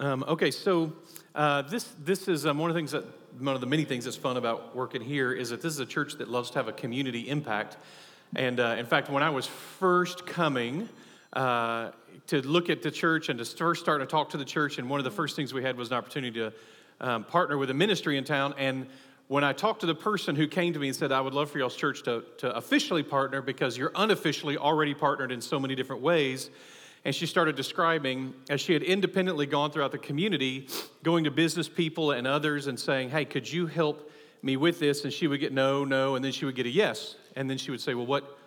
Um, okay, so uh, this this is um, one of the things that one of the many things that's fun about working here is that this is a church that loves to have a community impact. And uh, in fact, when I was first coming uh, to look at the church and to first start to talk to the church, and one of the first things we had was an opportunity to um, partner with a ministry in town. And when I talked to the person who came to me and said, I would love for y'all's church to, to officially partner because you're unofficially already partnered in so many different ways. And she started describing, as she had independently gone throughout the community, going to business people and others and saying, Hey, could you help me with this? And she would get no, no, and then she would get a yes. And then she would say, Well, what,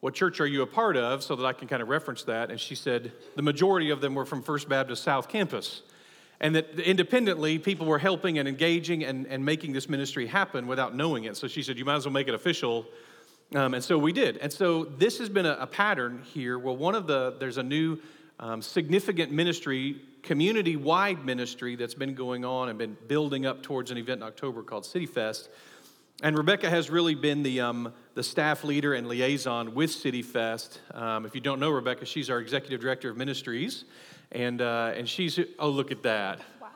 what church are you a part of? So that I can kind of reference that. And she said, The majority of them were from First Baptist South Campus. And that independently, people were helping and engaging and, and making this ministry happen without knowing it. So she said, You might as well make it official um, and so we did. And so this has been a, a pattern here where one of the, there's a new um, significant ministry, community wide ministry that's been going on and been building up towards an event in October called City Fest. And Rebecca has really been the, um, the staff leader and liaison with City Fest. Um, if you don't know Rebecca, she's our executive director of ministries. And, uh, and she's, oh, look at that. Wow.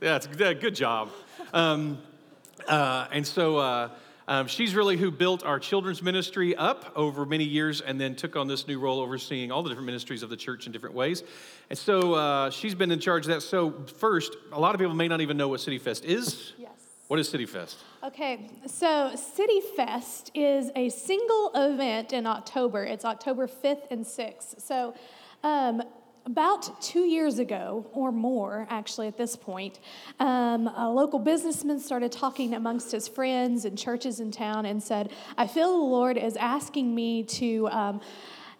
That's yeah, good job. Um, uh, and so, uh, um, she's really who built our children's ministry up over many years and then took on this new role overseeing all the different ministries of the church in different ways. And so uh, she's been in charge of that. So, first, a lot of people may not even know what City Fest is. Yes. What is City Fest? Okay, so City Fest is a single event in October. It's October 5th and 6th. So, um, about two years ago, or more actually at this point, um, a local businessman started talking amongst his friends and churches in town and said, I feel the Lord is asking me to. Um,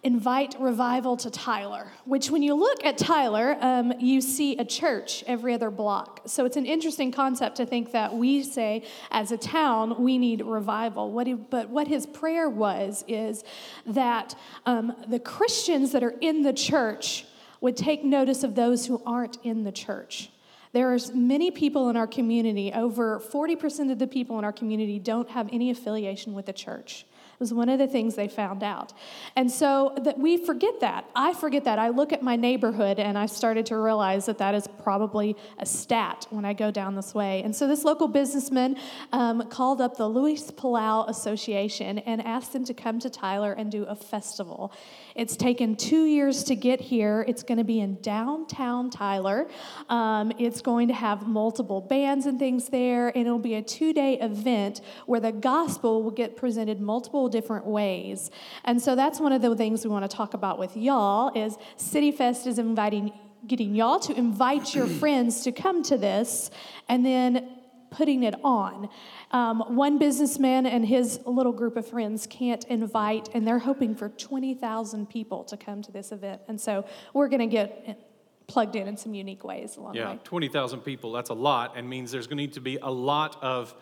invite revival to Tyler, which, when you look at Tyler, um, you see a church every other block. So it's an interesting concept to think that we say, as a town, we need revival. What he, but what his prayer was is that um, the Christians that are in the church would take notice of those who aren't in the church. There are many people in our community, over 40% of the people in our community don't have any affiliation with the church. It was one of the things they found out. And so that we forget that. I forget that. I look at my neighborhood and I started to realize that that is probably a stat when I go down this way. And so this local businessman um, called up the Luis Palau Association and asked them to come to Tyler and do a festival. It's taken two years to get here. It's going to be in downtown Tyler. Um, it's going to have multiple bands and things there, and it'll be a two day event where the gospel will get presented multiple different ways. And so that's one of the things we want to talk about with y'all is City Fest is inviting getting y'all to invite your friends to come to this and then putting it on. Um, one businessman and his little group of friends can't invite, and they're hoping for 20,000 people to come to this event. And so we're going to get plugged in in some unique ways along yeah, the way. Yeah, 20,000 people, that's a lot, and means there's going to need to be a lot of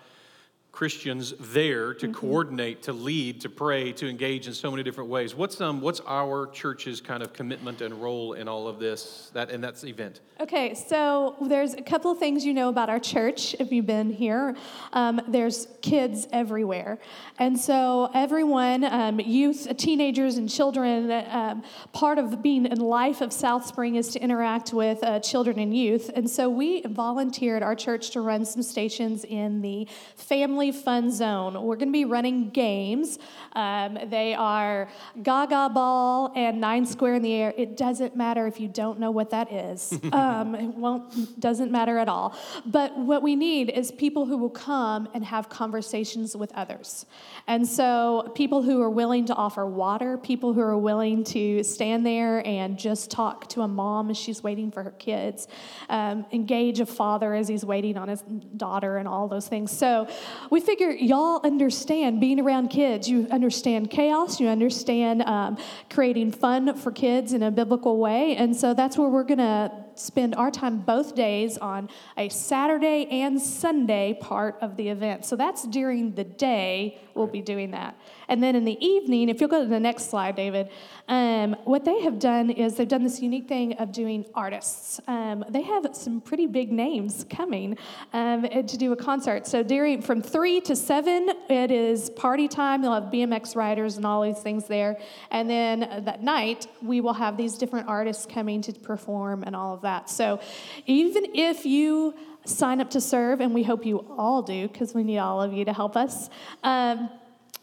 Christians there to mm-hmm. coordinate, to lead, to pray, to engage in so many different ways. What's um what's our church's kind of commitment and role in all of this that in that event? Okay, so there's a couple of things you know about our church if you've been here. Um, there's kids everywhere, and so everyone, um, youth, teenagers, and children. Um, part of being in life of South Spring is to interact with uh, children and youth, and so we volunteered our church to run some stations in the family family fun zone. We're going to be running games. Um, they are Gaga Ball and Nine Square in the Air. It doesn't matter if you don't know what that is. um, it won't, doesn't matter at all. But what we need is people who will come and have conversations with others. And so people who are willing to offer water, people who are willing to stand there and just talk to a mom as she's waiting for her kids, um, engage a father as he's waiting on his daughter, and all those things. So we figure y'all understand being around kids. You understand chaos. You understand um, creating fun for kids in a biblical way. And so that's where we're going to spend our time both days on a Saturday and Sunday part of the event. So that's during the day, we'll be doing that. And then in the evening, if you'll go to the next slide, David, um, what they have done is they've done this unique thing of doing artists. Um, they have some pretty big names coming um, to do a concert. So during from 3 to seven, it is party time. They'll have BMX riders and all these things there. And then uh, that night, we will have these different artists coming to perform and all of that. So even if you sign up to serve, and we hope you all do because we need all of you to help us. Um,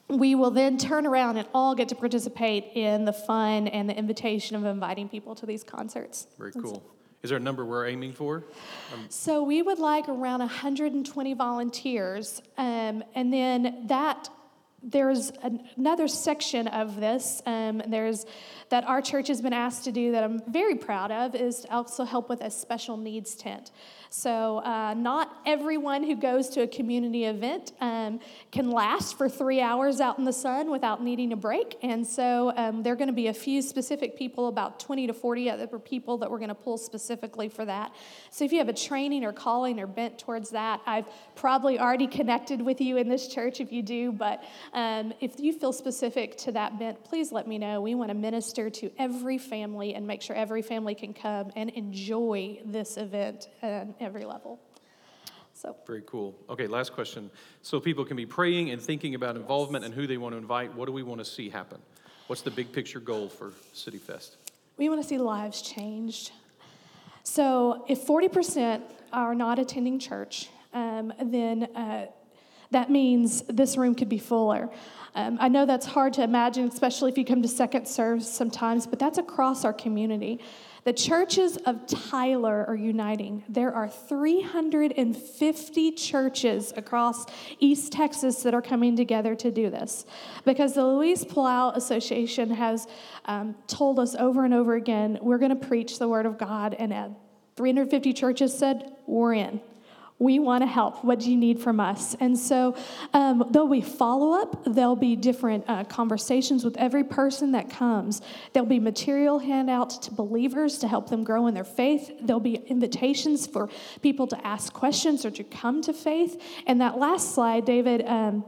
we will then turn around and all get to participate in the fun and the invitation of inviting people to these concerts. Very cool. Is there a number we're aiming for? Um, so we would like around 120 volunteers, um, and then that there's another section of this. Um, there's that our church has been asked to do that I'm very proud of is to also help with a special needs tent. So, uh, not everyone who goes to a community event um, can last for three hours out in the sun without needing a break. And so, um, there are going to be a few specific people, about 20 to 40 other people that we're going to pull specifically for that. So, if you have a training or calling or bent towards that, I've probably already connected with you in this church if you do. But um, if you feel specific to that bent, please let me know. We want to minister to every family and make sure every family can come and enjoy this event at every level. So very cool. Okay, last question. So people can be praying and thinking about involvement and who they want to invite. What do we want to see happen? What's the big picture goal for City Fest? We want to see lives changed. So if 40% are not attending church, um, then uh, that means this room could be fuller. Um, I know that's hard to imagine, especially if you come to second service sometimes, but that's across our community. The churches of Tyler are uniting. There are 350 churches across East Texas that are coming together to do this because the Luis Palau Association has um, told us over and over again we're going to preach the Word of God, and 350 churches said, We're in. We want to help. What do you need from us? And so um, there'll be follow up, there'll be different uh, conversations with every person that comes. There'll be material handouts to believers to help them grow in their faith. There'll be invitations for people to ask questions or to come to faith. And that last slide, David, um,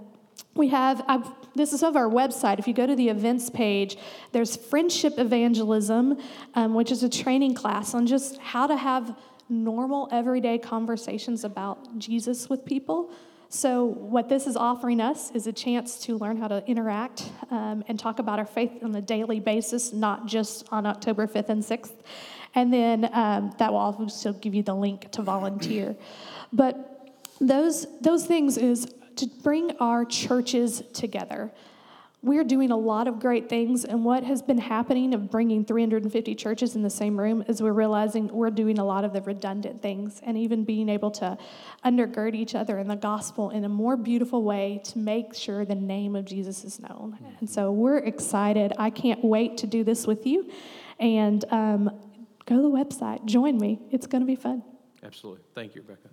we have I've, this is of our website if you go to the events page there's friendship evangelism um, which is a training class on just how to have normal, everyday conversations about Jesus with people. So, what this is offering us is a chance to learn how to interact um, and talk about our faith on a daily basis, not just on October 5th and 6th. And then um, that will also give you the link to volunteer. But those, those things is to bring our churches together we're doing a lot of great things, and what has been happening of bringing 350 churches in the same room is we're realizing we're doing a lot of the redundant things and even being able to undergird each other in the gospel in a more beautiful way to make sure the name of Jesus is known. And so we're excited. I can't wait to do this with you. And um, go to the website, join me. It's going to be fun. Absolutely. Thank you, Rebecca.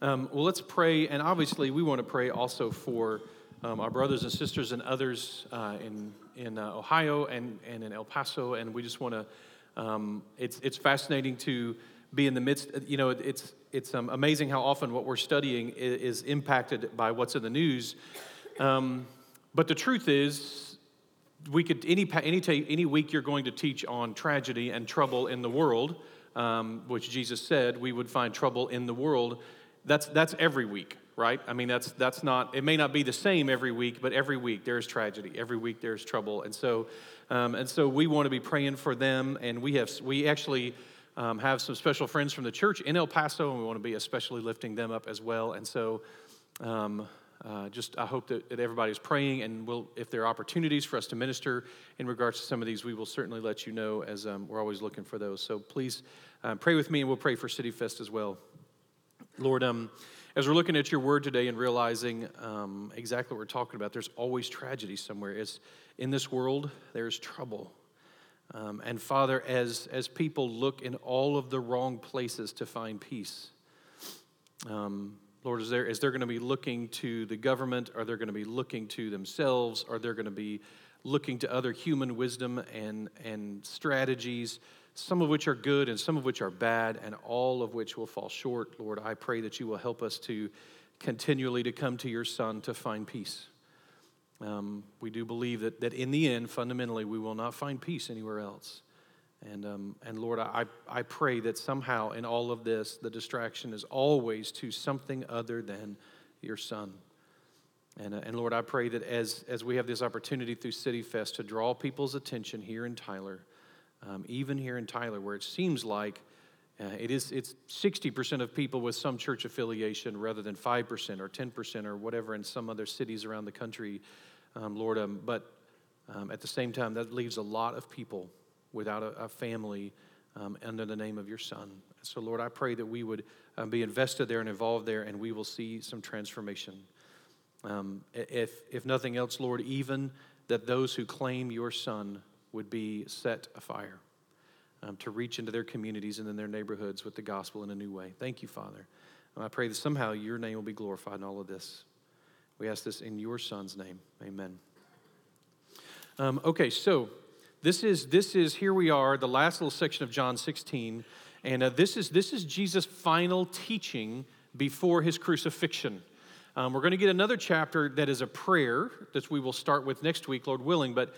Um, well, let's pray, and obviously, we want to pray also for um, our brothers and sisters and others uh, in, in uh, Ohio and, and in El Paso. And we just want to, um, it's, it's fascinating to be in the midst, you know, it's, it's um, amazing how often what we're studying is, is impacted by what's in the news. Um, but the truth is, we could any any any week you're going to teach on tragedy and trouble in the world, um, which Jesus said we would find trouble in the world. That's that's every week right? I mean, that's, that's not, it may not be the same every week, but every week there's tragedy. Every week there's trouble. And so, um, and so we want to be praying for them. And we have, we actually um, have some special friends from the church in El Paso, and we want to be especially lifting them up as well. And so, um, uh, just I hope that, that everybody is praying, and we'll, if there are opportunities for us to minister in regards to some of these, we will certainly let you know as um, we're always looking for those. So please um, pray with me, and we'll pray for City Fest as well. Lord, um, as we're looking at your word today and realizing um, exactly what we're talking about, there's always tragedy somewhere. It's in this world, there's trouble. Um, and Father, as, as people look in all of the wrong places to find peace, um, Lord, is there, is there going to be looking to the government? Are they going to be looking to themselves? Are they going to be looking to other human wisdom and, and strategies? Some of which are good and some of which are bad, and all of which will fall short. Lord, I pray that you will help us to continually to come to your Son to find peace. Um, we do believe that, that in the end, fundamentally, we will not find peace anywhere else. And, um, and Lord, I, I pray that somehow in all of this, the distraction is always to something other than your Son. And, uh, and Lord, I pray that as, as we have this opportunity through City Fest to draw people's attention here in Tyler, um, even here in Tyler, where it seems like uh, it is, it's 60% of people with some church affiliation rather than 5% or 10% or whatever in some other cities around the country, um, Lord. Um, but um, at the same time, that leaves a lot of people without a, a family um, under the name of your Son. So, Lord, I pray that we would um, be invested there and involved there, and we will see some transformation. If, if nothing else, Lord, even that those who claim your Son would be set afire um, to reach into their communities and in their neighborhoods with the gospel in a new way. Thank you, Father. And I pray that somehow your name will be glorified in all of this. We ask this in your Son's name. Amen. Um, okay, so this is this is here we are, the last little section of John 16, and uh, this is this is Jesus' final teaching before his crucifixion. Um, we're going to get another chapter that is a prayer that we will start with next week, Lord willing. But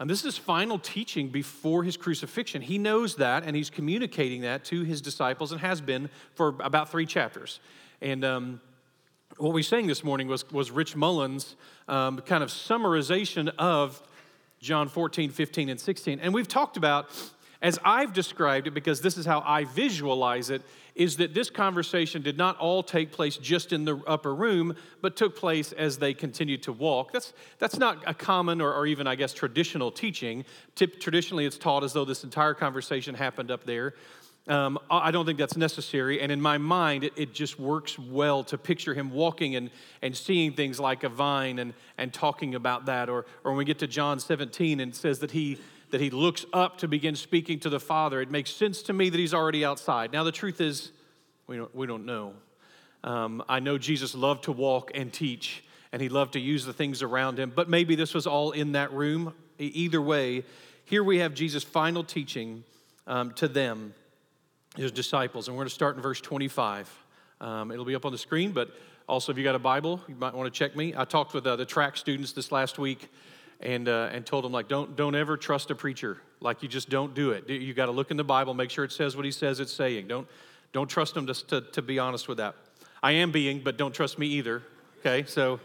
and this is his final teaching before his crucifixion. He knows that, and he's communicating that to his disciples and has been for about three chapters. And um, what we sang this morning was, was Rich Mullins' um, kind of summarization of John 14, 15, and 16. And we've talked about, as I've described it, because this is how I visualize it, is that this conversation did not all take place just in the upper room, but took place as they continued to walk. That's, that's not a common or, or even, I guess, traditional teaching. Tip, traditionally, it's taught as though this entire conversation happened up there. Um, I don't think that's necessary. And in my mind, it, it, just works well to picture him walking and, and seeing things like a vine and, and talking about that. Or, or when we get to John 17 and it says that he that he looks up to begin speaking to the Father. It makes sense to me that he's already outside. Now, the truth is, we don't, we don't know. Um, I know Jesus loved to walk and teach, and he loved to use the things around him, but maybe this was all in that room. Either way, here we have Jesus' final teaching um, to them, his disciples, and we're going to start in verse 25. Um, it'll be up on the screen, but also if you got a Bible, you might want to check me. I talked with uh, the track students this last week and, uh, and told them like don't, don't ever trust a preacher. Like you just don't do it. You got to look in the bible make sure it says what he says it's saying. Don't, don't trust him to, to, to be honest with that. I am being but don't trust me either. Okay so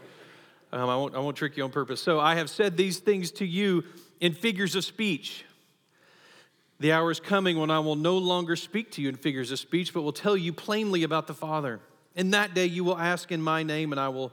um, I, won't, I won't trick you on purpose. So i have said these things to you in figures of speech. The hour is coming when i will no longer speak to you in figures of speech but will tell you plainly about the father. In that day you will ask in my name and i will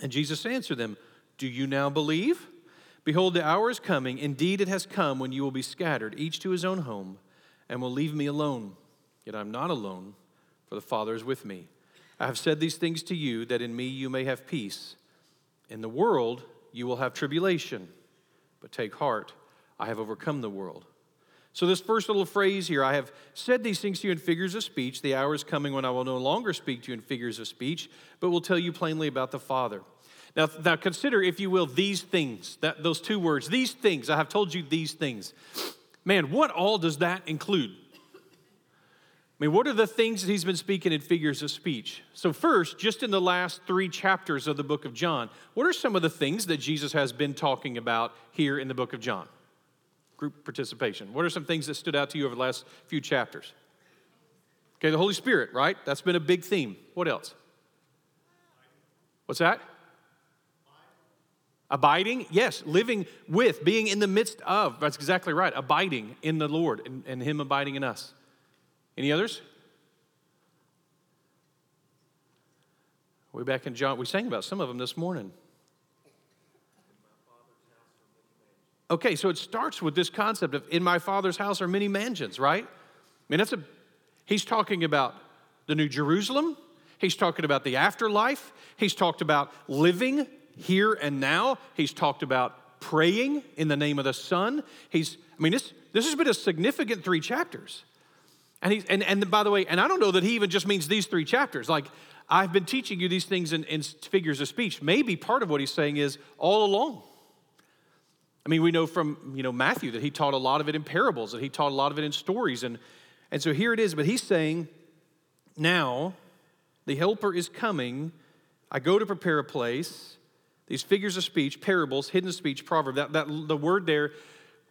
And Jesus answered them, Do you now believe? Behold, the hour is coming. Indeed, it has come when you will be scattered, each to his own home, and will leave me alone. Yet I'm not alone, for the Father is with me. I have said these things to you, that in me you may have peace. In the world you will have tribulation, but take heart, I have overcome the world. So, this first little phrase here I have said these things to you in figures of speech. The hour is coming when I will no longer speak to you in figures of speech, but will tell you plainly about the Father. Now, now consider, if you will, these things, that, those two words, these things. I have told you these things. Man, what all does that include? I mean, what are the things that he's been speaking in figures of speech? So, first, just in the last three chapters of the book of John, what are some of the things that Jesus has been talking about here in the book of John? Group participation. What are some things that stood out to you over the last few chapters? Okay, the Holy Spirit, right? That's been a big theme. What else? What's that? Abiding, yes, living with, being in the midst of. That's exactly right. Abiding in the Lord and, and Him abiding in us. Any others? Way back in John, we sang about some of them this morning. Okay, so it starts with this concept of in my father's house are many mansions, right? I mean, that's a, he's talking about the New Jerusalem. He's talking about the afterlife. He's talked about living here and now. He's talked about praying in the name of the Son. He's, I mean, this, this has been a significant three chapters. And, he, and, and by the way, and I don't know that he even just means these three chapters. Like, I've been teaching you these things in, in figures of speech. Maybe part of what he's saying is all along. I mean, we know from you know Matthew that he taught a lot of it in parables, that he taught a lot of it in stories, and and so here it is. But he's saying, now the helper is coming. I go to prepare a place. These figures of speech, parables, hidden speech, proverb. That, that the word there,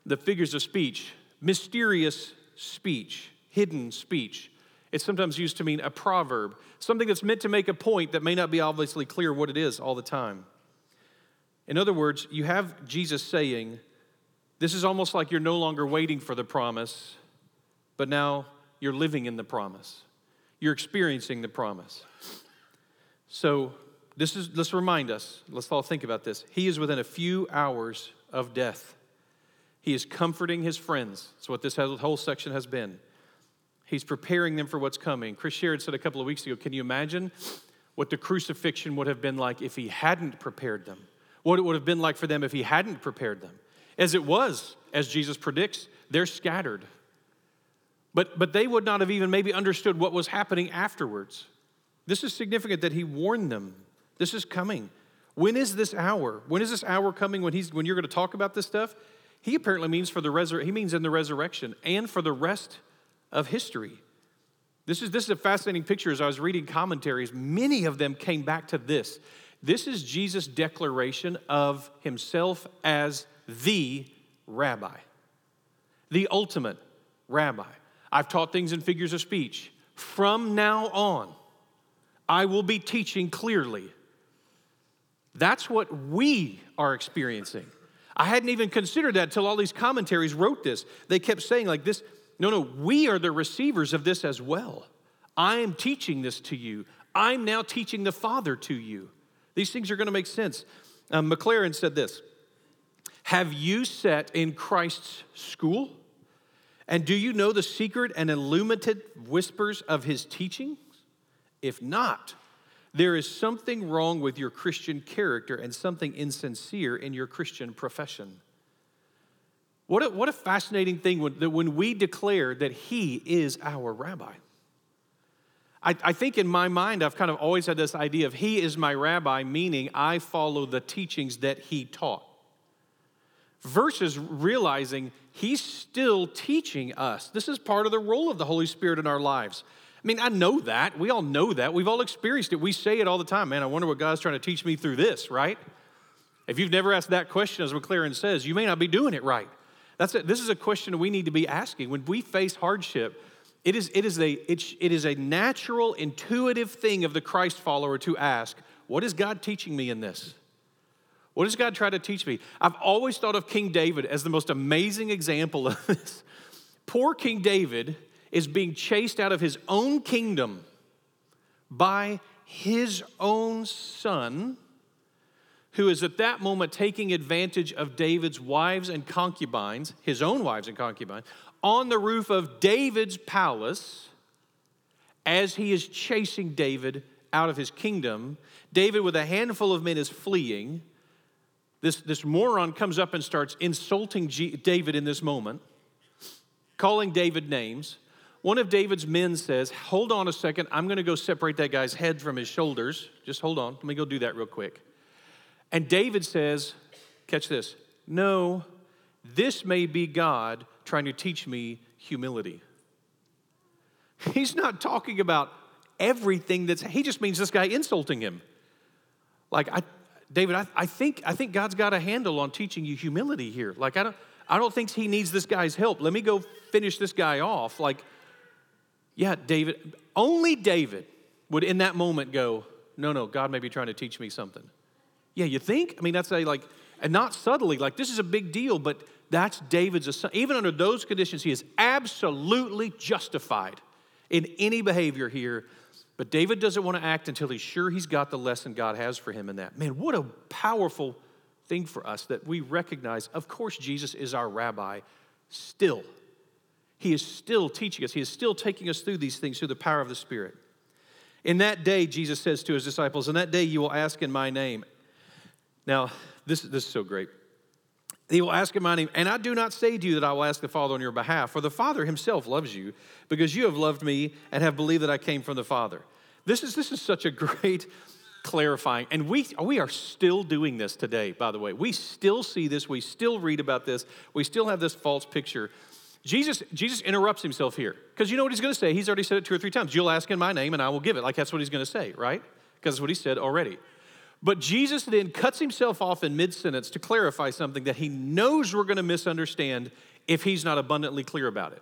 the figures of speech, mysterious speech, hidden speech. It's sometimes used to mean a proverb, something that's meant to make a point that may not be obviously clear what it is all the time. In other words, you have Jesus saying, This is almost like you're no longer waiting for the promise, but now you're living in the promise. You're experiencing the promise. So, this is, let's remind us, let's all think about this. He is within a few hours of death. He is comforting his friends. That's what this whole section has been. He's preparing them for what's coming. Chris Sherrod said a couple of weeks ago can you imagine what the crucifixion would have been like if he hadn't prepared them? What it would have been like for them if he hadn't prepared them? As it was, as Jesus predicts, they're scattered. But, but they would not have even maybe understood what was happening afterwards. This is significant that he warned them. This is coming. When is this hour? When is this hour coming when, he's, when you're going to talk about this stuff? He apparently means for the resur- he means in the resurrection and for the rest of history. This is, this is a fascinating picture. As I was reading commentaries, many of them came back to this. This is Jesus' declaration of himself as the rabbi, the ultimate rabbi. I've taught things in figures of speech. From now on, I will be teaching clearly. That's what we are experiencing. I hadn't even considered that until all these commentaries wrote this. They kept saying, like this, no, no, we are the receivers of this as well. I am teaching this to you. I'm now teaching the Father to you. These things are going to make sense. Um, Maclaren said this Have you sat in Christ's school? And do you know the secret and illuminated whispers of his teachings? If not, there is something wrong with your Christian character and something insincere in your Christian profession. What a, what a fascinating thing when, that when we declare that he is our rabbi. I, I think in my mind, I've kind of always had this idea of he is my rabbi, meaning I follow the teachings that he taught versus realizing he's still teaching us. This is part of the role of the Holy Spirit in our lives. I mean, I know that. We all know that. We've all experienced it. We say it all the time. Man, I wonder what God's trying to teach me through this, right? If you've never asked that question, as Maclaren says, you may not be doing it right. That's it. This is a question we need to be asking. When we face hardship, it is, it, is a, it, it is a natural, intuitive thing of the Christ follower to ask, What is God teaching me in this? What does God try to teach me? I've always thought of King David as the most amazing example of this. Poor King David is being chased out of his own kingdom by his own son, who is at that moment taking advantage of David's wives and concubines, his own wives and concubines, on the roof of David's palace as he is chasing David out of his kingdom. David, with a handful of men, is fleeing. This, this moron comes up and starts insulting G- David in this moment, calling David names. One of David's men says, Hold on a second, I'm to go separate that guy's head from his shoulders. Just hold on, let me go do that real quick. And David says, Catch this, no, this may be God trying to teach me humility. He's not talking about everything that's, he just means this guy insulting him. Like, I, David, I, I, think, I think God's got a handle on teaching you humility here. Like, I don't, I don't think he needs this guy's help. Let me go finish this guy off. Like, yeah, David, only David would in that moment go, no, no, God may be trying to teach me something. Yeah, you think? I mean, that's a like, and not subtly, like this is a big deal, but that's David's, even under those conditions, he is absolutely justified in any behavior here but David doesn't want to act until he's sure he's got the lesson God has for him in that. Man, what a powerful thing for us that we recognize, of course, Jesus is our rabbi still. He is still teaching us, He is still taking us through these things through the power of the Spirit. In that day, Jesus says to his disciples, In that day you will ask in my name. Now, this, this is so great. He will ask in my name, and I do not say to you that I will ask the Father on your behalf, for the Father himself loves you, because you have loved me and have believed that I came from the Father. This is, this is such a great clarifying. And we, we are still doing this today, by the way. We still see this, we still read about this, we still have this false picture. Jesus, Jesus interrupts himself here, because you know what he's going to say? He's already said it two or three times. You'll ask in my name, and I will give it. Like that's what he's going to say, right? Because what he said already. But Jesus then cuts himself off in mid sentence to clarify something that he knows we're going to misunderstand if he's not abundantly clear about it.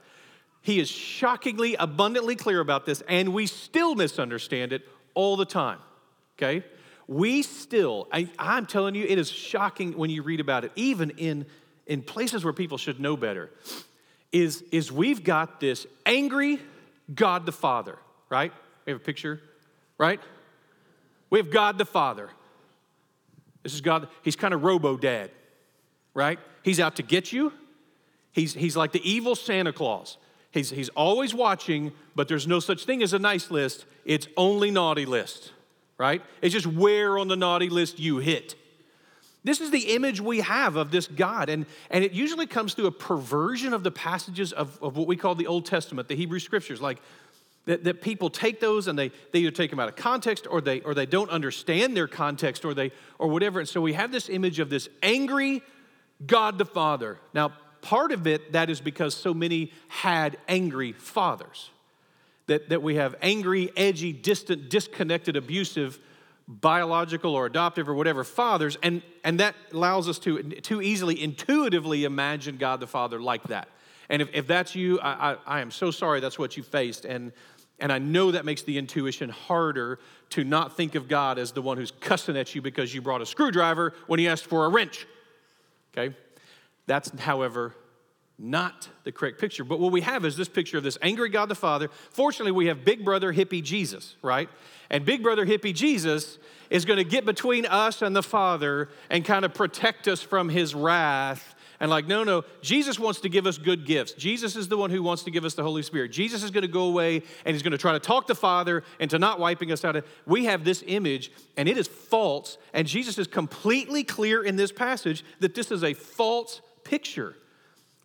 He is shockingly abundantly clear about this, and we still misunderstand it all the time. Okay? We still, I, am telling you, it is shocking when you read about it, even in, in places where people should know better, is, is we've got this angry God the Father, right? We have a picture, right? We have God the Father this is God, he's kind of robo dad, right? He's out to get you. He's, he's like the evil Santa Claus. He's, he's always watching, but there's no such thing as a nice list. It's only naughty list, right? It's just where on the naughty list you hit. This is the image we have of this God, and, and it usually comes through a perversion of the passages of, of what we call the Old Testament, the Hebrew Scriptures. Like that, that people take those and they, they either take them out of context or they, or they don't understand their context or, they, or whatever. And so we have this image of this angry God the Father. Now, part of it, that is because so many had angry fathers. That, that we have angry, edgy, distant, disconnected, abusive, biological or adoptive or whatever fathers, and, and that allows us to too easily intuitively imagine God the Father like that. And if, if that's you, I, I, I am so sorry that's what you faced. And and I know that makes the intuition harder to not think of God as the one who's cussing at you because you brought a screwdriver when he asked for a wrench. Okay? That's, however, not the correct picture. But what we have is this picture of this angry God the Father. Fortunately, we have Big Brother Hippie Jesus, right? And Big Brother Hippie Jesus is going to get between us and the Father and kind of protect us from his wrath and like, no, no, Jesus wants to give us good gifts. Jesus is the one who wants to give us the Holy Spirit. Jesus is going to go away and he's going to try to talk the Father into not wiping us out. We have this image and it is false. And Jesus is completely clear in this passage that this is a false picture.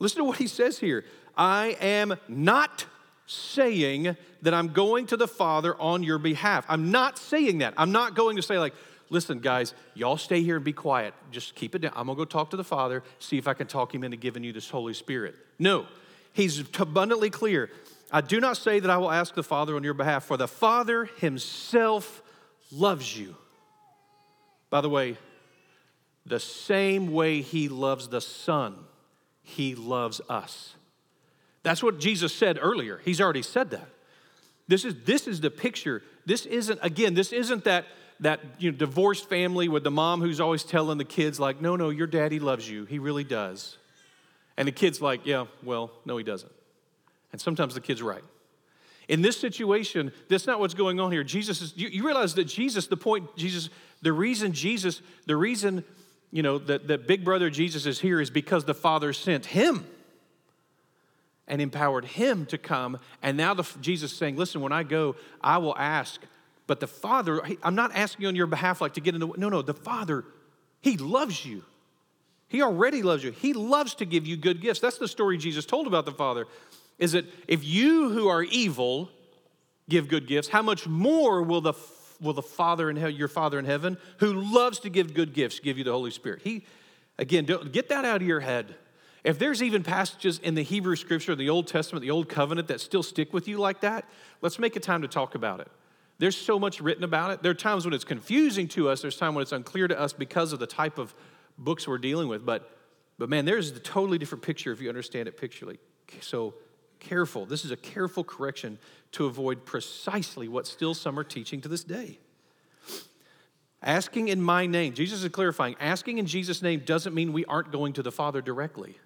Listen to what he says here I am not saying that I'm going to the Father on your behalf. I'm not saying that. I'm not going to say, like, listen, guys, y'all stay here and be quiet. Just keep it down. I'm going to go talk to the Father, see if I can talk him into giving you this Holy Spirit. No, he's abundantly clear. I do not say that I will ask the Father on your behalf, for the Father himself loves you. By the way, the same way he loves the Son, he loves us. That's what Jesus said earlier. He's already said that. This is, this is the picture. This isn't, again, this isn't that that you know, divorced family with the mom who's always telling the kids, like, no, no, your daddy loves you. He really does. And the kid's like, yeah, well, no, he doesn't. And sometimes the kid's right. In this situation, that's not what's going on here. Jesus is, you, you realize that Jesus, the point, Jesus, the reason Jesus, the reason, you know, that, that big brother Jesus is here is because the Father sent him and empowered him to come. And now the, Jesus is saying, listen, when I go, I will ask but the Father, I'm not asking you on your behalf like to get into, no, no, the Father, He loves you. He already loves you. He loves to give you good gifts. That's the story Jesus told about the Father. Is that if you who are evil give good gifts, how much more will the will the Father in hell, your Father in heaven, who loves to give good gifts, give you the Holy Spirit? He, again, get that out of your head. If there's even passages in the Hebrew Scripture, the Old Testament, the Old Covenant that still stick with you like that, let's make a time to talk about it. There's so much written about it. There are times when it's confusing to us, there's times when it's unclear to us because of the type of books we're dealing with. But, but man, there's a totally different picture if you understand it picturally. So careful. This is a careful correction to avoid precisely what still some are teaching to this day. Asking in my name, Jesus is clarifying, asking in Jesus' name doesn't mean we aren't going to the Father directly.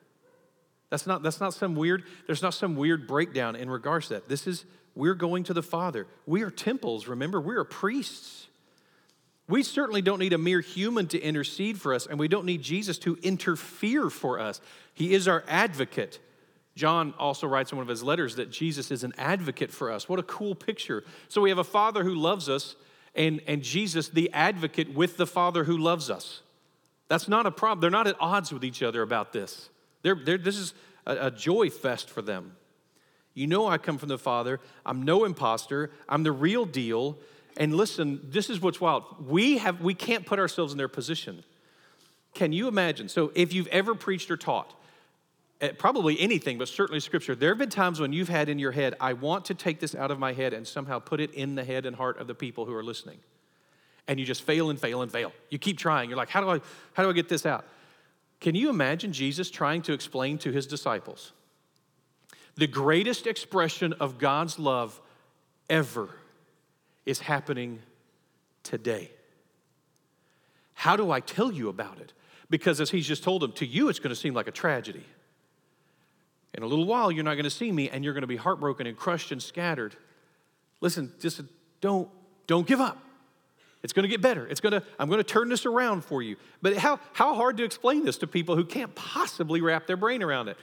That's not, that's not some weird, there's not some weird breakdown in regards to that. This is we're going to the Father. We are temples, remember? We are priests. We certainly don't need a mere human to intercede for us, and we don't need Jesus to interfere for us. He is our advocate. John also writes in one of his letters that Jesus is an advocate for us. What a cool picture. So we have a Father who loves us, and, and Jesus, the advocate with the Father who loves us. That's not a problem. They're not at odds with each other about this. They're, they're, this is a, a joy fest for them. You know, I come from the Father. I'm no imposter. I'm the real deal. And listen, this is what's wild. We have we can't put ourselves in their position. Can you imagine? So if you've ever preached or taught, eh, probably anything, but certainly scripture, there have been times when you've had in your head, I want to take this out of my head and somehow put it in the head and heart of the people who are listening. And you just fail and fail and fail. You keep trying. You're like, how do I how do I get this out? Can you imagine Jesus trying to explain to his disciples the greatest expression of God's love ever is happening today? How do I tell you about it? Because as he's just told them, to you it's going to seem like a tragedy. In a little while, you're not going to see me and you're going to be heartbroken and crushed and scattered. Listen, just don't, don't give up. It's going to get better. It's going to, I'm going to turn this around for you. But how, how hard to explain this to people who can't possibly wrap their brain around it?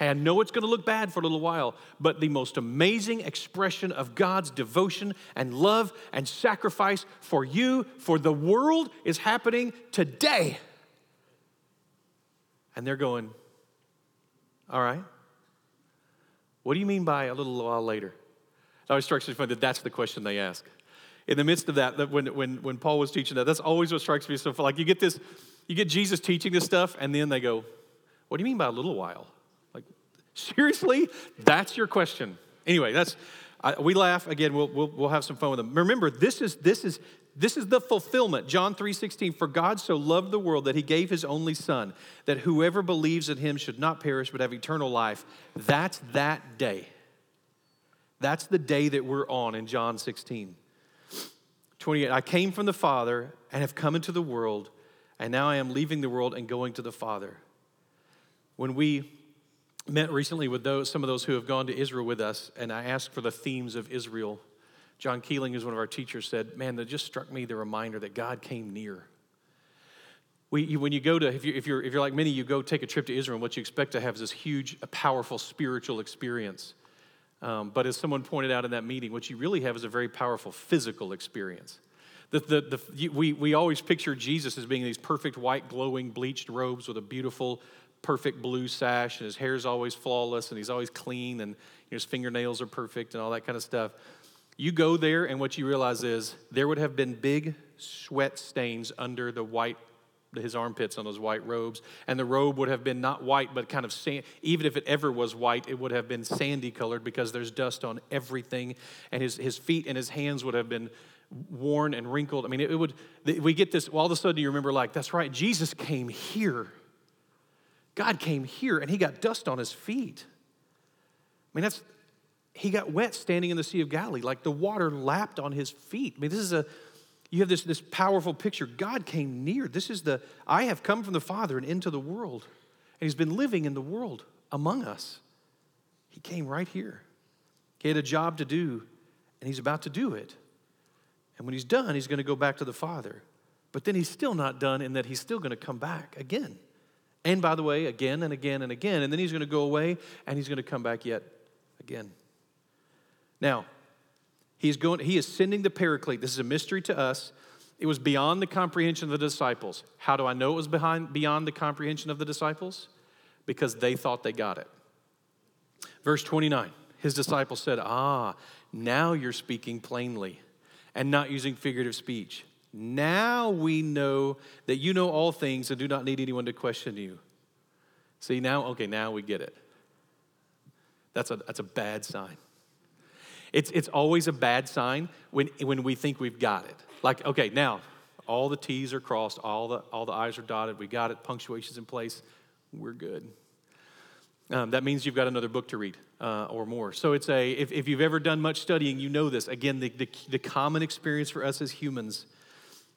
Hey, I know it's going to look bad for a little while, but the most amazing expression of God's devotion and love and sacrifice for you, for the world, is happening today. And they're going, All right. What do you mean by a little while later? It always strikes me funny that that's the question they ask. In the midst of that, that when, when, when Paul was teaching that, that's always what strikes me so Like you get this, you get Jesus teaching this stuff, and then they go, What do you mean by a little while? Seriously? That's your question. Anyway, that's I, we laugh again. We'll, we'll, we'll have some fun with them. Remember, this is this is this is the fulfillment. John three sixteen. For God so loved the world that He gave His only Son, that whoever believes in Him should not perish but have eternal life. That's that day. That's the day that we're on in John 16. 28. I came from the Father and have come into the world, and now I am leaving the world and going to the Father. When we met recently with those, some of those who have gone to Israel with us, and I asked for the themes of Israel. John Keeling, who's one of our teachers, said, Man, that just struck me the reminder that God came near. We, you, when you go to, if, you, if, you're, if you're like many, you go take a trip to Israel, and what you expect to have is this huge, powerful spiritual experience. Um, but as someone pointed out in that meeting, what you really have is a very powerful physical experience. The, the, the, we, we always picture Jesus as being these perfect white, glowing, bleached robes with a beautiful perfect blue sash and his hair is always flawless and he's always clean and his fingernails are perfect and all that kind of stuff. You go there and what you realize is there would have been big sweat stains under the white his armpits on those white robes and the robe would have been not white but kind of sand even if it ever was white it would have been sandy colored because there's dust on everything and his, his feet and his hands would have been worn and wrinkled i mean it, it would we get this all of a sudden you remember like that's right jesus came here God came here and he got dust on his feet. I mean, that's, he got wet standing in the Sea of Galilee, like the water lapped on his feet. I mean, this is a, you have this, this powerful picture. God came near. This is the, I have come from the Father and into the world. And he's been living in the world among us. He came right here. He had a job to do, and he's about to do it. And when he's done, he's going to go back to the Father. But then he's still not done in that he's still going to come back again. And by the way, again and again and again. And then he's going to go away and he's going to come back yet again. Now, he's going, he is sending the paraclete. This is a mystery to us. It was beyond the comprehension of the disciples. How do I know it was behind, beyond the comprehension of the disciples? Because they thought they got it. Verse 29 His disciples said, Ah, now you're speaking plainly and not using figurative speech. Now we know that you know all things and do not need anyone to question you. See, now, okay, now we get it. That's a, that's a bad sign. It's, it's always a bad sign when, when we think we've got it. Like, okay, now all the T's are crossed, all the, all the I's are dotted, we got it, punctuation's in place, we're good. Um, that means you've got another book to read uh, or more. So it's a, if, if you've ever done much studying, you know this. Again, the, the, the common experience for us as humans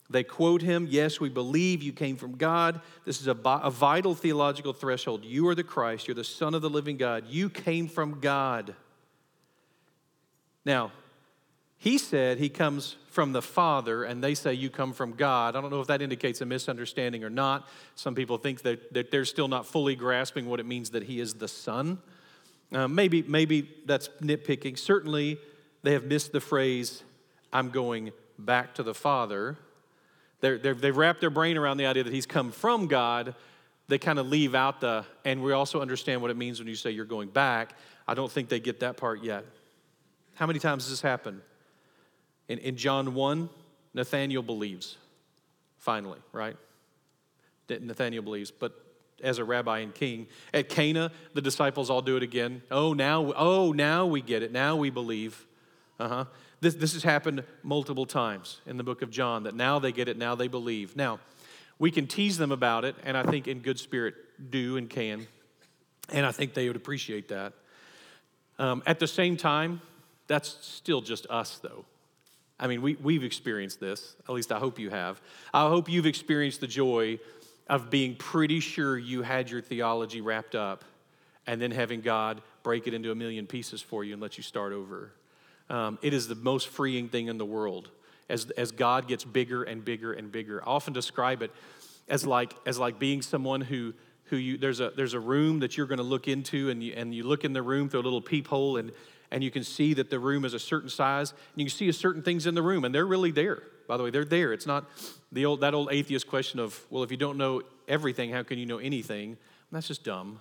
they quote him, Yes, we believe you came from God. This is a, a, vital theological threshold. You are the Christ. You're the Son of the living God. You came from God. Now, he said he comes from the Father, and they say you come from God. I don't know if that indicates a misunderstanding or not. Some people think that, that they're still not fully grasping what it means that he is the Son. Uh, maybe, maybe that's nitpicking. Certainly, they have missed the phrase, I'm going back to the Father they're, they're, they've wrapped their brain around the idea that he's come from God. They kind of leave out the, and we also understand what it means when you say you're going back. I don't think they get that part yet. How many times has this happened? In, in John 1, Nathaniel believes, finally, right? Nathaniel believes, but as a rabbi and king. At Cana, the disciples all do it again. Oh, now, oh, now we get it. Now we believe. Uh-huh. This, this has happened multiple times in the book of John that now they get it, now they believe. Now, we can tease them about it, and I think in good spirit do and can, and I think they would appreciate that. Um, at the same time, that's still just us, though. I mean, we, we've experienced this. At least I hope you have. I hope you've experienced the joy of being pretty sure you had your theology wrapped up and then having God break it into a million pieces for you and let you start over. Um, it is the most freeing thing in the world as, as God gets bigger and bigger and bigger. I often describe it as like, as like being someone who, who you, there's, a, there's a room that you're going to look into, and you, and you look in the room through a little peephole, and, and you can see that the room is a certain size, and you can see certain things in the room, and they're really there. By the way, they're there. It's not the old, that old atheist question of, well, if you don't know everything, how can you know anything? That's just dumb.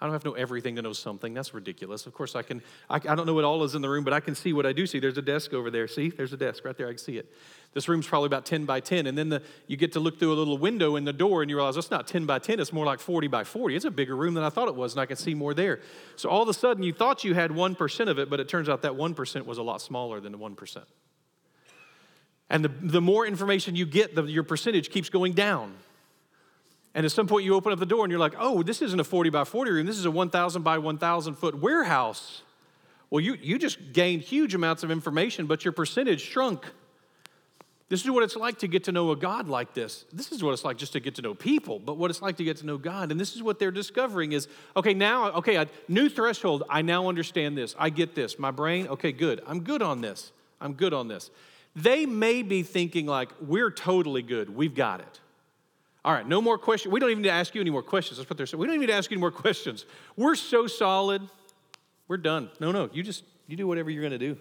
I don't have to know everything to know something. That's ridiculous. Of course, I can, I, I, don't know what all is in the room, but I can see what I do see. There's a desk over there. See, there's a desk right there. I can see it. This room's probably about 10 by 10. And then the, you get to look through a little window in the door and you realize it's not 10 by 10, it's more like 40 by 40. It's a bigger room than I thought it was, and I can see more there. So all of a sudden, you thought you had 1% of it, but it turns out that 1% was a lot smaller than the 1%. And the, the more information you get, the, your percentage keeps going down. And at some point, you open up the door and you're like, oh, this isn't a 40 by 40 room. This is a 1,000 by 1,000 foot warehouse. Well, you, you just gained huge amounts of information, but your percentage shrunk. This is what it's like to get to know a God like this. This is what it's like just to get to know people, but what it's like to get to know God. And this is what they're discovering is okay, now, okay, a new threshold. I now understand this. I get this. My brain, okay, good. I'm good on this. I'm good on this. They may be thinking, like, we're totally good. We've got it. All right, no more questions. We don't even need to ask you any more questions. That's what they're saying. We don't even need to ask you any more questions. We're so solid. We're done. No, no, you just you do whatever you're going to do.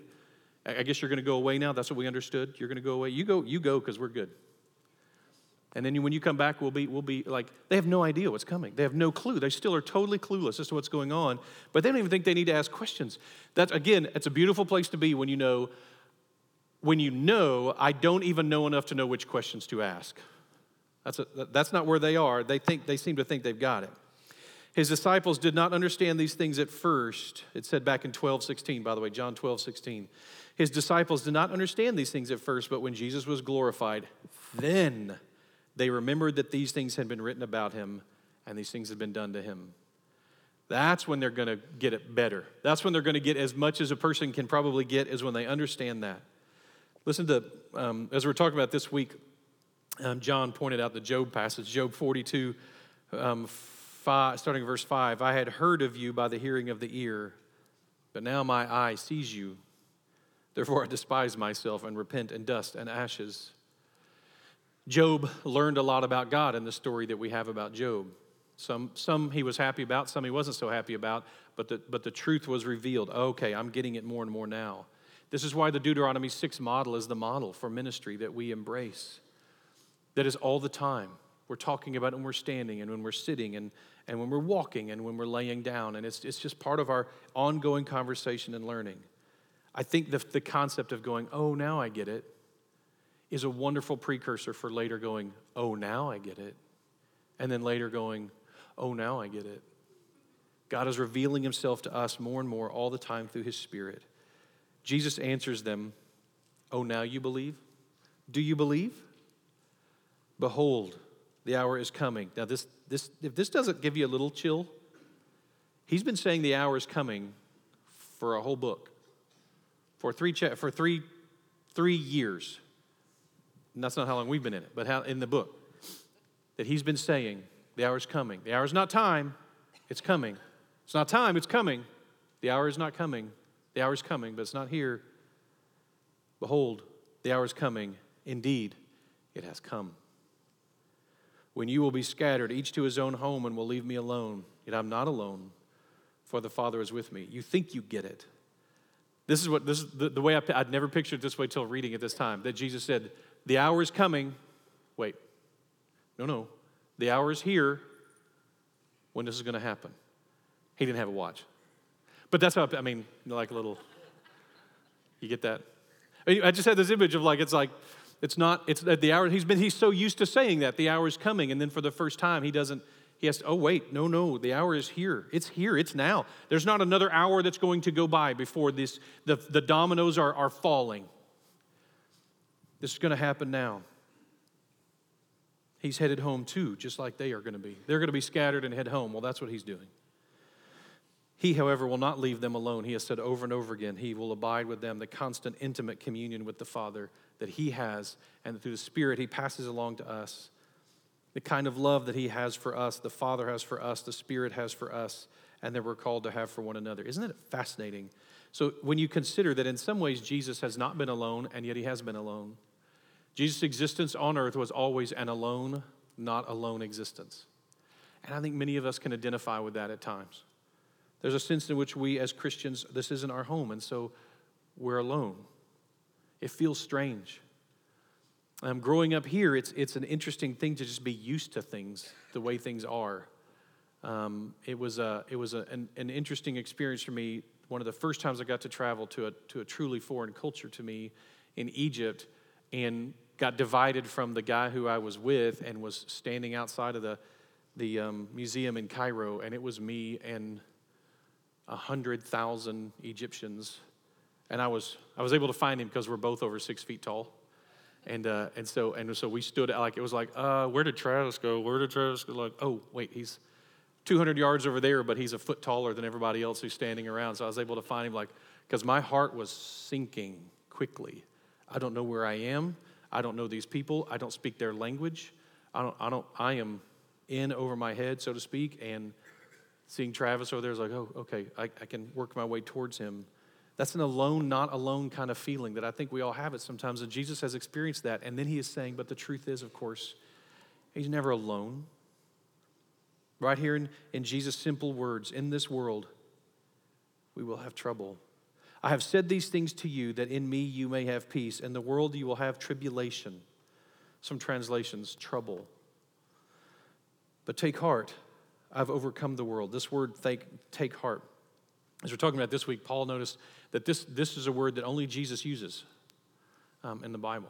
I guess you're going to go away now. That's what we understood. You're going to go away. You go. You go because we're good. And then when you come back, we'll be we'll be like they have no idea what's coming. They have no clue. They still are totally clueless as to what's going on. But they don't even think they need to ask questions. That's again, it's a beautiful place to be when you know. When you know, I don't even know enough to know which questions to ask. That's, a, that's not where they are. They, think, they seem to think they've got it. His disciples did not understand these things at first. It said back in 12, 16, by the way, John 12, 16. His disciples did not understand these things at first, but when Jesus was glorified, then they remembered that these things had been written about him and these things had been done to him. That's when they're going to get it better. That's when they're going to get as much as a person can probably get, is when they understand that. Listen to, um, as we're talking about this week, um, John pointed out the Job passage, Job 42, um, five, starting verse 5. I had heard of you by the hearing of the ear, but now my eye sees you. Therefore I despise myself and repent in dust and ashes. Job learned a lot about God in the story that we have about Job. Some, some he was happy about, some he wasn't so happy about, but the, but the truth was revealed. Okay, I'm getting it more and more now. This is why the Deuteronomy 6 model is the model for ministry that we embrace that is all the time. We're talking about when we're standing and when we're sitting and, and when we're walking and when we're laying down. And it's, it's just part of our ongoing conversation and learning. I think the, the concept of going, oh, now I get it, is a wonderful precursor for later going, oh, now I get it. And then later going, oh, now I get it. God is revealing himself to us more and more all the time through his Spirit. Jesus answers them, oh, now you believe? Do you believe? Behold, the hour is coming. Now, this, this, if this doesn't give you a little chill, he's been saying the hour is coming for a whole book, for three, for three, three years. And that's not how long we've been in it, but how, in the book, that he's been saying the hour is coming. The hour is not time, it's coming. It's not time, it's coming. The hour is not coming. The hour is coming, but it's not here. Behold, the hour is coming. Indeed, it has come when you will be scattered, each to his own home, and will leave me alone. Yet I'm not alone, for the Father is with me. You think you get it. This is what this is the, the way I, I'd never pictured this way till reading it this time. That Jesus said, "The hour is coming. wait, no, no, the hour is here when this is going to happen. He didn't have a watch. But that's how, I mean, like a little, you get that? I just had this image of like, it's like, it's not, it's at the hour, he's been, he's so used to saying that the hour is coming. And then for the first time, he doesn't, he has to, oh, wait, no, no, the hour is here. It's here, it's now. There's not another hour that's going to go by before this, the, the dominoes are, are falling. This is going to happen now. He's headed home too, just like they are going to be. They're going to be scattered and head home. Well, that's what he's doing. He, however, will not leave them alone. He has said over and over again, He will abide with them, the constant, intimate communion with the Father that He has, and through the Spirit He passes along to us. The kind of love that He has for us, the Father has for us, the Spirit has for us, and that we're called to have for one another. Isn't it fascinating? So, when you consider that in some ways Jesus has not been alone, and yet He has been alone, Jesus' existence on earth was always an alone, not alone existence. And I think many of us can identify with that at times. There's a sense in which we as Christians, this isn't our home, and so we're alone. It feels strange. Um, growing up here, it's, it's an interesting thing to just be used to things the way things are. Um, it was, a, it was a, an, an interesting experience for me. One of the first times I got to travel to a, to a truly foreign culture to me in Egypt and got divided from the guy who I was with and was standing outside of the, the um, museum in Cairo, and it was me and 100,000 Egyptians. And I was, I was able to find him because we're both over six feet tall. And, uh, and, so, and so we stood like, it was like, uh, where did Travis go? Where did Travis go? Like, oh, wait, he's 200 yards over there, but he's a foot taller than everybody else who's standing around. So I was able to find him, like, because my heart was sinking quickly. I don't know where I am. I don't know these people. I don't speak their language. I don't, I don't, I am in over my head, so to speak. And Seeing Travis over there is like, oh, okay, I, I can work my way towards him. That's an alone, not alone kind of feeling that I think we all have it sometimes. And Jesus has experienced that. And then he is saying, but the truth is, of course, he's never alone. Right here in, in Jesus' simple words, in this world, we will have trouble. I have said these things to you that in me you may have peace. In the world you will have tribulation. Some translations, trouble. But take heart. I've overcome the world. This word, take, take heart. As we're talking about this week, Paul noticed that this, this is a word that only Jesus uses um, in the Bible.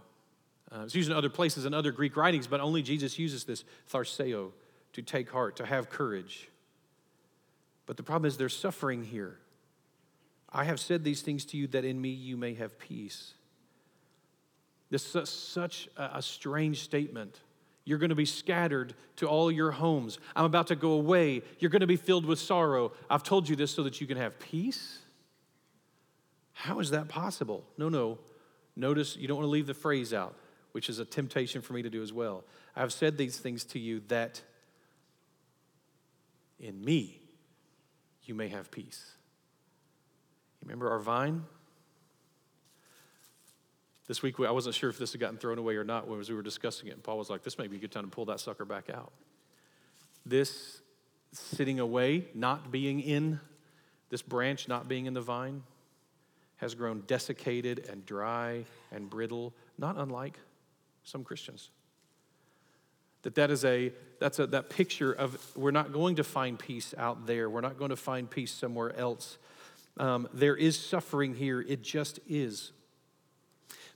Uh, it's used in other places in other Greek writings, but only Jesus uses this tharseo, to take heart, to have courage. But the problem is there's suffering here. I have said these things to you that in me you may have peace. This is such a strange statement you're going to be scattered to all your homes. I'm about to go away. You're going to be filled with sorrow. I've told you this so that you can have peace. How is that possible? No, no. Notice you don't want to leave the phrase out, which is a temptation for me to do as well. I've said these things to you that in me you may have peace. You remember our vine? This week, I wasn't sure if this had gotten thrown away or not as we were discussing it. And Paul was like, this may be a good time to pull that sucker back out. This sitting away, not being in, this branch not being in the vine, has grown desiccated and dry and brittle, not unlike some Christians. That that is a that's a that picture of we're not going to find peace out there. We're not going to find peace somewhere else. Um, there is suffering here. It just is.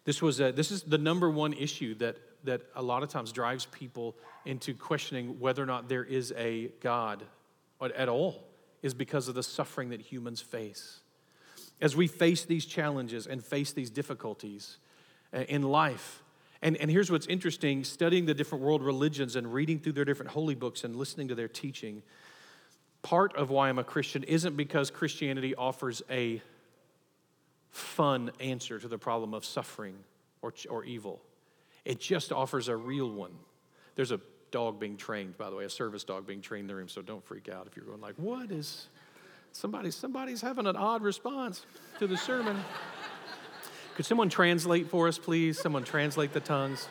This, was a, this is the number one issue that, that a lot of times drives people into questioning whether or not there is a God at all, is because of the suffering that humans face. As we face these challenges and face these difficulties uh, in life, and, and here's what's interesting studying the different world religions and reading through their different holy books and listening to their teaching. Part of why I'm a Christian isn't because Christianity offers a fun answer to the problem of suffering or, or evil. It just offers a real one. There's a dog being trained, by the way, a service dog being trained in the room, so don't freak out if you're going like, what is somebody somebody's having an odd response to the sermon. Could someone translate for us, please? Someone translate the tongues.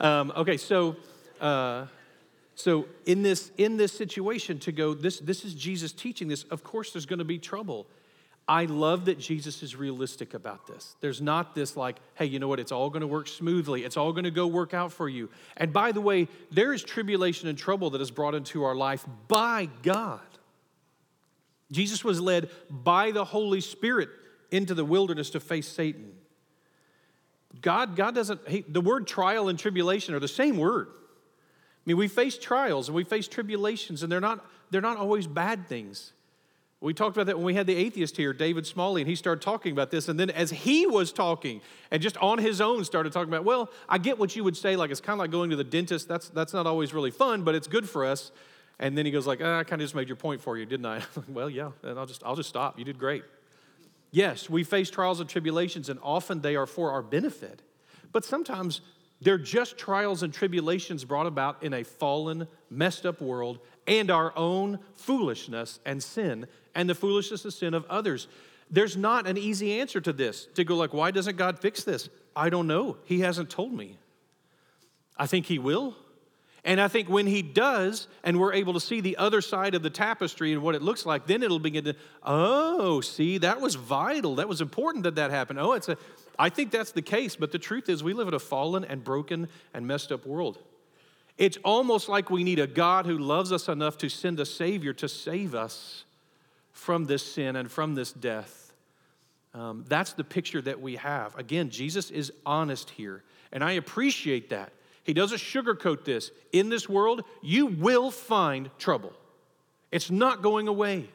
Um, okay, so uh, so in this in this situation to go, this this is Jesus teaching this. Of course, there's going to be trouble. I love that Jesus is realistic about this. There's not this like, hey, you know what? It's all going to work smoothly. It's all going to go work out for you. And by the way, there is tribulation and trouble that is brought into our life by God. Jesus was led by the Holy Spirit into the wilderness to face Satan. God, God doesn't, he, the word trial and tribulation are the same word. I mean, we face trials and we face tribulations, and they're not, they're not always bad things. We talked about that when we had the atheist here, David Smalley, and he started talking about this. And then as he was talking and just on his own started talking about, well, I get what you would say, like it's kind of like going to the dentist. That's, that's not always really fun, but it's good for us. And then he goes like, oh, I kind of just made your point for you, didn't I? well, yeah, and I'll just, I'll just stop. You did great. Yes, we face trials and tribulations, and often they are for our benefit. But sometimes they're just trials and tribulations brought about in a fallen, messed up world and our own foolishness and sin and the foolishness and sin of others. There's not an easy answer to this to go like, why doesn't God fix this? I don't know. He hasn't told me. I think He will. And I think when He does, and we're able to see the other side of the tapestry and what it looks like, then it'll begin to, oh, see, that was vital. That was important that that happened. Oh, it's a, I think that's the case, but the truth is we live in a fallen and broken and messed up world. It's almost like we need a God who loves us enough to send a Savior to save us from this sin and from this death. Um, that's the picture that we have. Again, Jesus is honest here, and I appreciate that. He doesn't sugarcoat this. In this world, you will find trouble, it's not going away.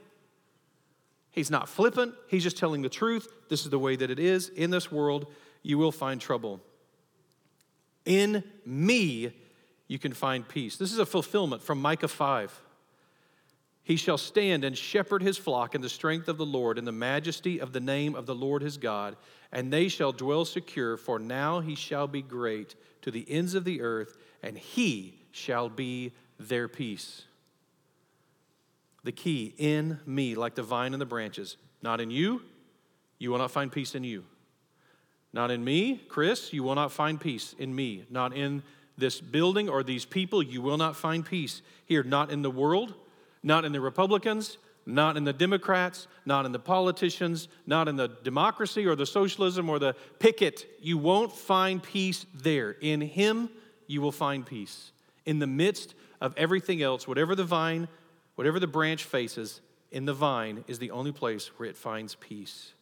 He's not flippant, he's just telling the truth. This is the way that it is. In this world, you will find trouble. In me, you can find peace. This is a fulfillment from Micah 5. He shall stand and shepherd his flock in the strength of the Lord, in the majesty of the name of the Lord his God, and they shall dwell secure, for now he shall be great to the ends of the earth, and he shall be their peace. The key in me, like the vine and the branches, not in you, you will not find peace in you. Not in me, Chris, you will not find peace in me. Not in this building or these people, you will not find peace here. Not in the world not in the Republicans, not in the Democrats, not in the politicians, not in the democracy or the socialism or the picket. You won't find peace there. In Him, you will find peace. In the midst of everything else, whatever the vine, whatever the branch faces, in the vine is the only place where it finds peace.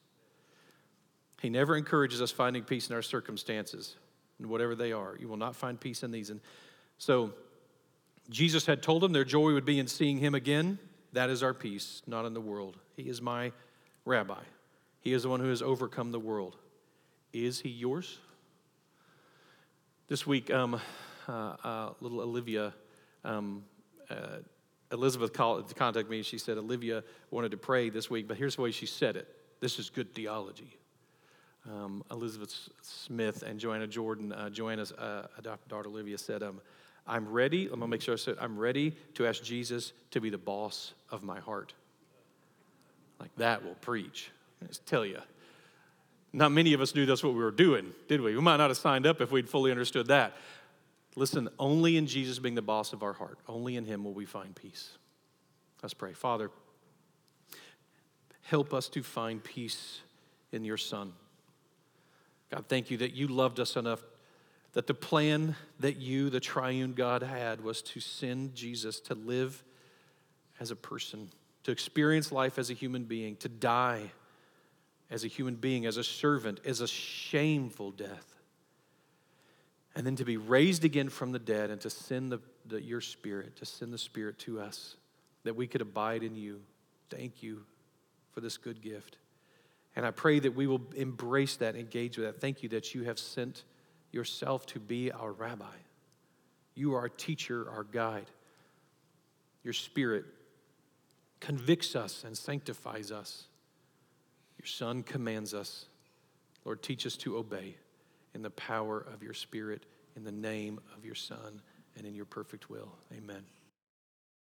He never encourages us finding peace in our circumstances, whatever they are. You will not find peace in these. And so, Jesus had told them their joy would be in seeing him again. That is our peace, not in the world. He is my rabbi. He is the one who has overcome the world. Is he yours? This week, um, uh, uh, little Olivia, um, uh, Elizabeth called, contacted me. She said Olivia wanted to pray this week, but here's the way she said it. This is good theology. Um, Elizabeth Smith and Joanna Jordan, uh, Joanna's uh, daughter Olivia said, um, I'm ready, I'm gonna make sure I said, I'm ready to ask Jesus to be the boss of my heart. Like that will preach. Just tell you. Not many of us knew that's what we were doing, did we? We might not have signed up if we'd fully understood that. Listen, only in Jesus being the boss of our heart, only in Him will we find peace. Let's pray. Father, help us to find peace in your Son. God, thank you that you loved us enough that the plan that you, the triune God, had was to send Jesus to live as a person, to experience life as a human being, to die as a human being, as a servant, as a shameful death, and then to be raised again from the dead and to send the, the, your spirit, to send the spirit to us, that we could abide in you. Thank you for this good gift. And I pray that we will embrace that, engage with that. Thank you that you have sent yourself to be our rabbi. You are our teacher, our guide. Your spirit convicts us and sanctifies us. Your Son commands us. Lord, teach us to obey in the power of your Spirit, in the name of your Son, and in your perfect will. Amen.